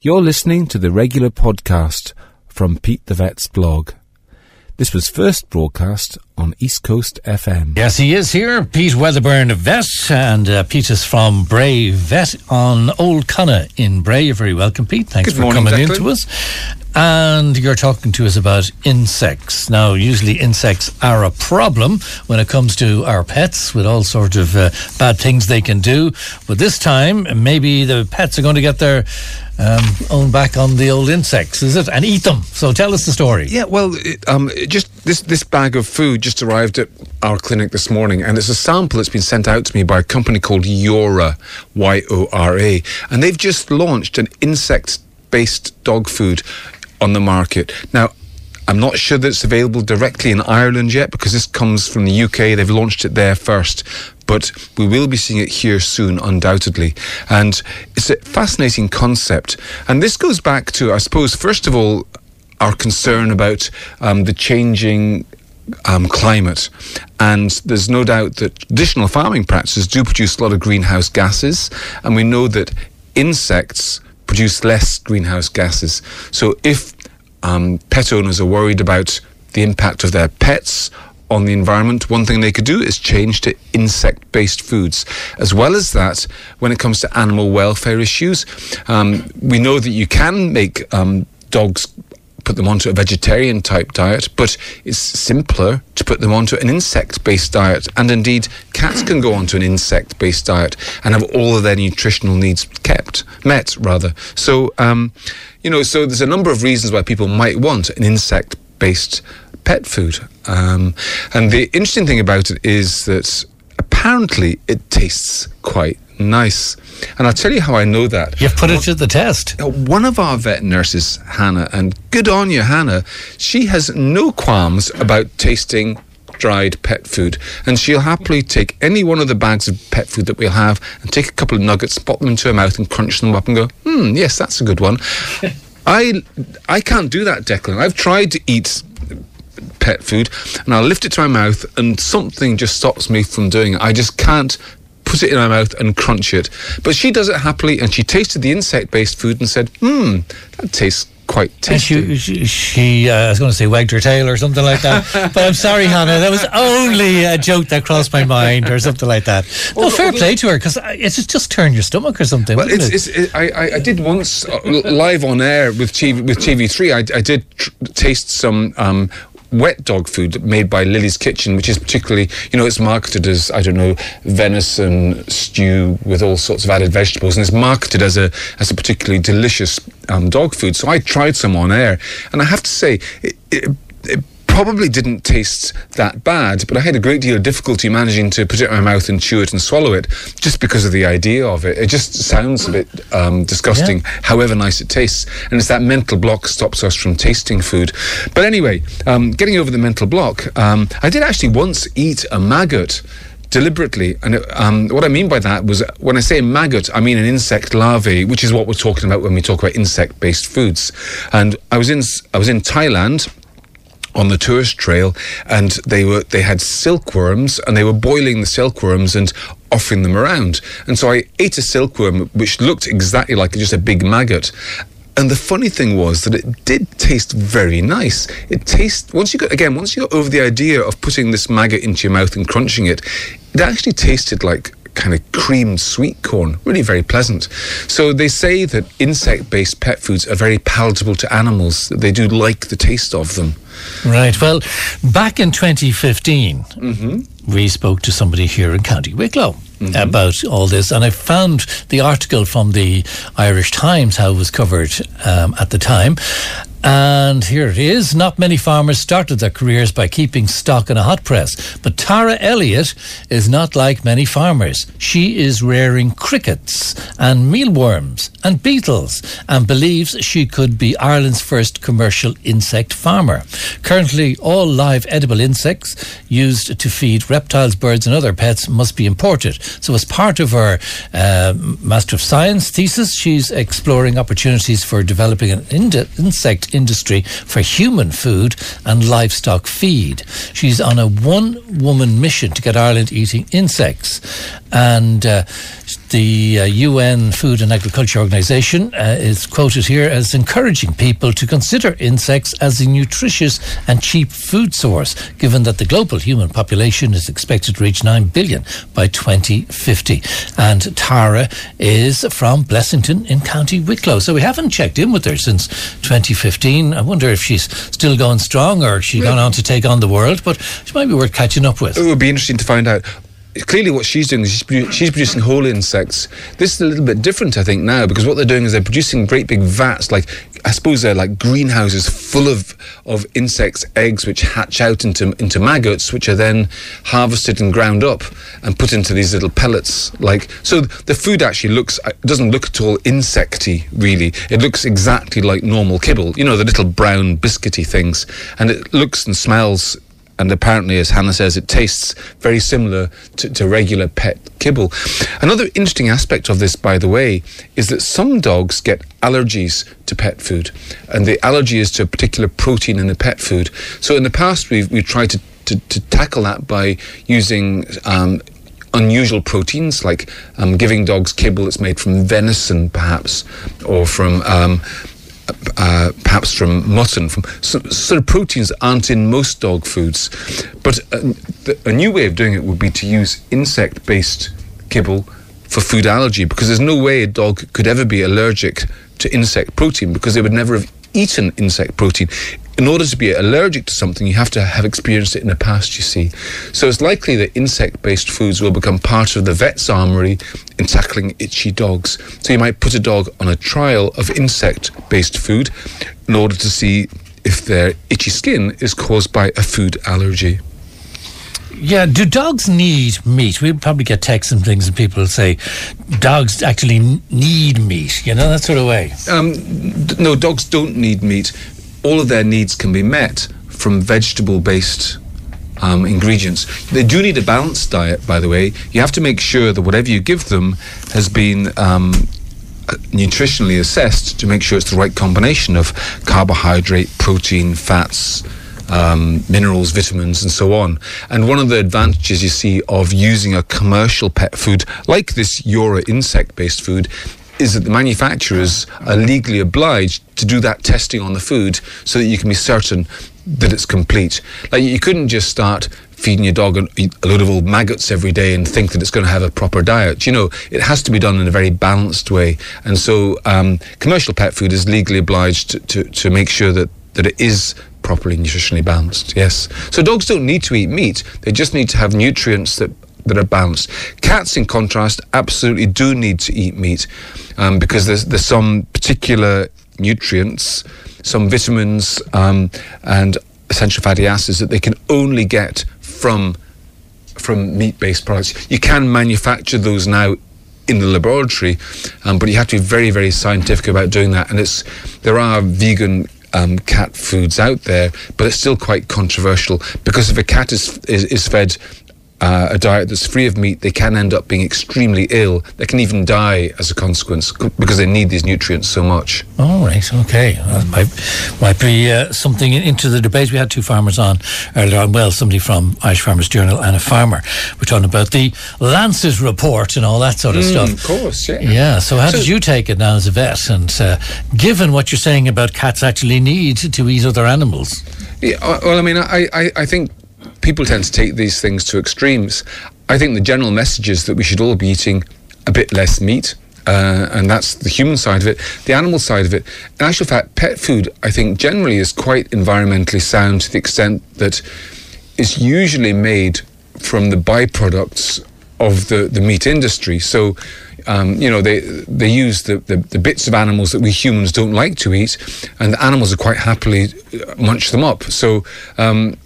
You're listening to the regular podcast from Pete the Vet's blog. This was first broadcast on East Coast FM. Yes, he is here, Pete Wedderburn Vet, and uh, Pete is from Bray Vet on Old Connaught in Bray. You're very welcome, Pete. Thanks Good for morning, coming Declan. in to us. And you're talking to us about insects. Now, usually insects are a problem when it comes to our pets with all sorts of uh, bad things they can do. But this time, maybe the pets are going to get their um, own back on the old insects, is it? And eat them. So tell us the story. Yeah, well, it, um, it just this this bag of food just arrived at our clinic this morning, and it's a sample that's been sent out to me by a company called Yora, Y O R A, and they've just launched an insect-based dog food on the market now. I'm not sure that it's available directly in Ireland yet because this comes from the UK. They've launched it there first, but we will be seeing it here soon, undoubtedly. And it's a fascinating concept. And this goes back to, I suppose, first of all, our concern about um, the changing um, climate. And there's no doubt that traditional farming practices do produce a lot of greenhouse gases. And we know that insects produce less greenhouse gases. So if um, pet owners are worried about the impact of their pets on the environment, one thing they could do is change to insect based foods. As well as that, when it comes to animal welfare issues, um, we know that you can make um, dogs put them onto a vegetarian type diet, but it's simpler to put them onto an insect based diet. And indeed, cats can go onto an insect based diet and have all of their nutritional needs kept, met rather. So, um, you know, so there's a number of reasons why people might want an insect based pet food. Um, and the interesting thing about it is that apparently it tastes quite nice. And I'll tell you how I know that. You've put it to the test. Uh, One of our vet nurses, Hannah, and good on you, Hannah, she has no qualms about tasting dried pet food. And she'll happily take any one of the bags of pet food that we'll have and take a couple of nuggets, pop them into her mouth and crunch them up and go, hmm, yes, that's a good one. I, I can't do that, Declan. I've tried to eat pet food and I'll lift it to my mouth and something just stops me from doing it. I just can't put it in my mouth and crunch it. But she does it happily and she tasted the insect based food and said, hmm, that tastes quite And tasty. she, she, she uh, I was going to say wagged her tail or something like that. but I'm sorry, Hannah, that was only a joke that crossed my mind or something like that. No, Well, fair well, play to her because it's just turned your stomach or something. Well, it's, it? it's, it, I, I, I did once uh, live on air with TV, with TV3. I, I did tr- taste some um, wet dog food made by Lily's Kitchen, which is particularly, you know, it's marketed as I don't know venison stew with all sorts of added vegetables, and it's marketed as a as a particularly delicious um, dog food. So I tried some on air, and I have to say, it, it, it probably didn't taste that bad, but I had a great deal of difficulty managing to put it in my mouth and chew it and swallow it, just because of the idea of it. It just sounds a bit um, disgusting, however nice it tastes, and it's that mental block stops us from tasting food. But anyway, um, getting over the mental block, um, I did actually once eat a maggot deliberately. And um, what I mean by that was when I say maggot, I mean an insect larvae, which is what we're talking about when we talk about insect-based foods. And I was in I was in Thailand on the tourist trail and they were they had silkworms and they were boiling the silkworms and offering them around and so I ate a silkworm which looked exactly like just a big maggot and the funny thing was that it did taste very nice. It tastes once you got again once you got over the idea of putting this maggot into your mouth and crunching it, it actually tasted like kind of creamed sweet corn, really very pleasant. So they say that insect-based pet foods are very palatable to animals. They do like the taste of them. Right. Well, back in 2015, Mm-hmm. we spoke to somebody here in County Wicklow about all this, and I found the article from the Irish Times how it was covered um, at the time. And here it is. Not many farmers started their careers by keeping stock in a hot press, but Tara Elliott is not like many farmers. She is rearing crickets and mealworms and beetles and believes she could be Ireland's first commercial insect farmer. Currently, all live edible insects used to feed reptiles, birds, and other pets must be imported. So, as part of her uh, Master of Science thesis, she's exploring opportunities for developing an insect industry for human food and livestock feed. She's on a one woman mission to get Ireland eating insects. And uh, The uh, UN Food and Agriculture Organization uh, is quoted here as encouraging people to consider insects as a nutritious and cheap food source, given that the global human population is expected to reach 9 billion by 2050. And Tara is from Blessington in County Wicklow. So we haven't checked in with her since 2015. I wonder if she's still going strong or she's gone on to take on the world, but she might be worth catching up with. It would be interesting to find out. Clearly, what she's doing is she's, produ- she's producing whole insects. This is a little bit different, I think, now because what they're doing is they're producing great big vats, like I suppose they're like greenhouses full of of insects' eggs, which hatch out into into maggots, which are then harvested and ground up and put into these little pellets. Like so, the food actually looks uh, doesn't look at all insecty. Really, it looks exactly like normal kibble. You know, the little brown biscuity things, and it looks and smells and apparently, as Hannah says, it tastes very similar to, to, regular pet kibble. Another interesting aspect of this, by the way, is that some dogs get allergies to pet food, and the allergy is to a particular protein in the pet food. So in the past, we've, we've tried to, to, to tackle that by using um, unusual proteins, like um, giving dogs kibble that's made from venison, perhaps, or from um, uh, perhaps from mutton, from sort of proteins that aren't in most dog foods. But a, a new way of doing it would be to use insect based kibble for food allergy because there's no way a dog could ever be allergic to insect protein because they would never have eaten insect protein in order to be allergic to something, you have to have experienced it in the past, you see. So it's likely that insect based foods will become part of the vet's armory in tackling itchy dogs. So you might put a dog on a trial of insect based food in order to see if their itchy skin is caused by a food allergy. Yeah, do dogs need meat? We'll probably get texts and things, and people say dogs actually need meat. You know that sort of way. Um, no, dogs don't need meat all of their needs can be met from vegetable based um, ingredients. They do need a balanced diet, by the way. You have to make sure that whatever you give them has been um, nutritionally assessed to make sure it's the right combination of carbohydrate, protein, fats. Um, minerals, vitamins, and so on. And one of the advantages you see of using a commercial pet food like this Yora insect based food is that the manufacturers are legally obliged to do that testing on the food so that you can be certain that it's complete. Like you couldn't just start feeding your dog a load of old maggots every day and think that it's going to have a proper diet. You know, it has to be done in a very balanced way. And so, um, commercial pet food is legally obliged to, to, to make sure that, that it is properly nutritionally balanced. Yes. So dogs don't need to eat meat. They just need to have nutrients that that are balanced. Cats, in contrast, absolutely do need to eat meat um, because there's, there's some particular nutrients, some vitamins, um, and essential fatty acids that they can only get from from meat-based products. You can manufacture those now in the laboratory, um, but you have to be very, very scientific about doing that. And it's there are vegan um, cat foods out there, but it's still quite controversial because if a cat is is, is fed uh, a diet that's free of meat, they can end up being extremely ill. They can even die as a consequence because they need these nutrients so much. All right, okay. Might, might be uh, something into the debate. We had two farmers on earlier on. Well, somebody from Irish Farmers Journal and a farmer. We're talking about the Lancet report and all that sort of mm, stuff. Of course, yeah. Yeah, so how so, did you take it now as a vet? And uh, given what you're saying about cats actually need to eat other animals? Yeah, well, I mean, I, I, I think people tend to take these things to extremes. I think the general message is that we should all be eating a bit less meat. Uh, and that's the human side of it. The animal side of it, in actual fact, pet food, I think, generally is quite environmentally sound to the extent that it's usually made from the byproducts of the, the meat industry. So, um, you know, they they use the, the, the, bits of animals that we humans don't like to eat, and the animals are quite happily uh, munch them up. So, um,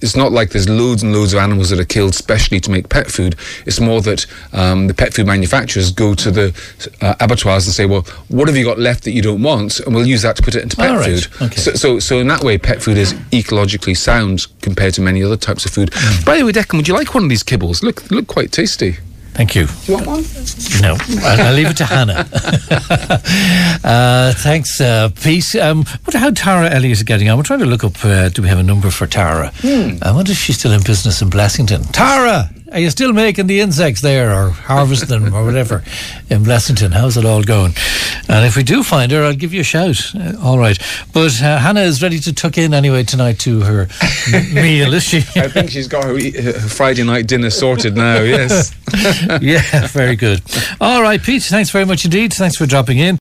it's not like there's loads and loads of animals that are killed specially to make pet food. It's more that um, the pet food manufacturers go to the uh, abattoirs and say, "Well, what have you got left that you don't want?" And we'll use that to put it into pet right. food. Okay. So, so, so, in that way, pet food is ecologically sound compared to many other types of food. Mm. By the way, Declan, would you like one of these kibbles? Look, look quite tasty. Thank you. Do you want one? No, I'll, I'll leave it to Hannah. uh, thanks, uh, Pete. Um, how Tara Elliott is getting on? We're trying to look up. Uh, do we have a number for Tara? Hmm. I wonder if she's still in business in Blessington. Tara, Are you still making the insects there or harvesting them or whatever in Blessington? How's it all going? And if we do find her, I'll give you a shout. Uh, all right. But uh, Hannah is ready to tuck in anyway tonight to her meal, is she? I think she's got her, her Friday night dinner sorted now, yes. yeah, very good. All right, Pete, thanks very much indeed. Thanks for dropping in.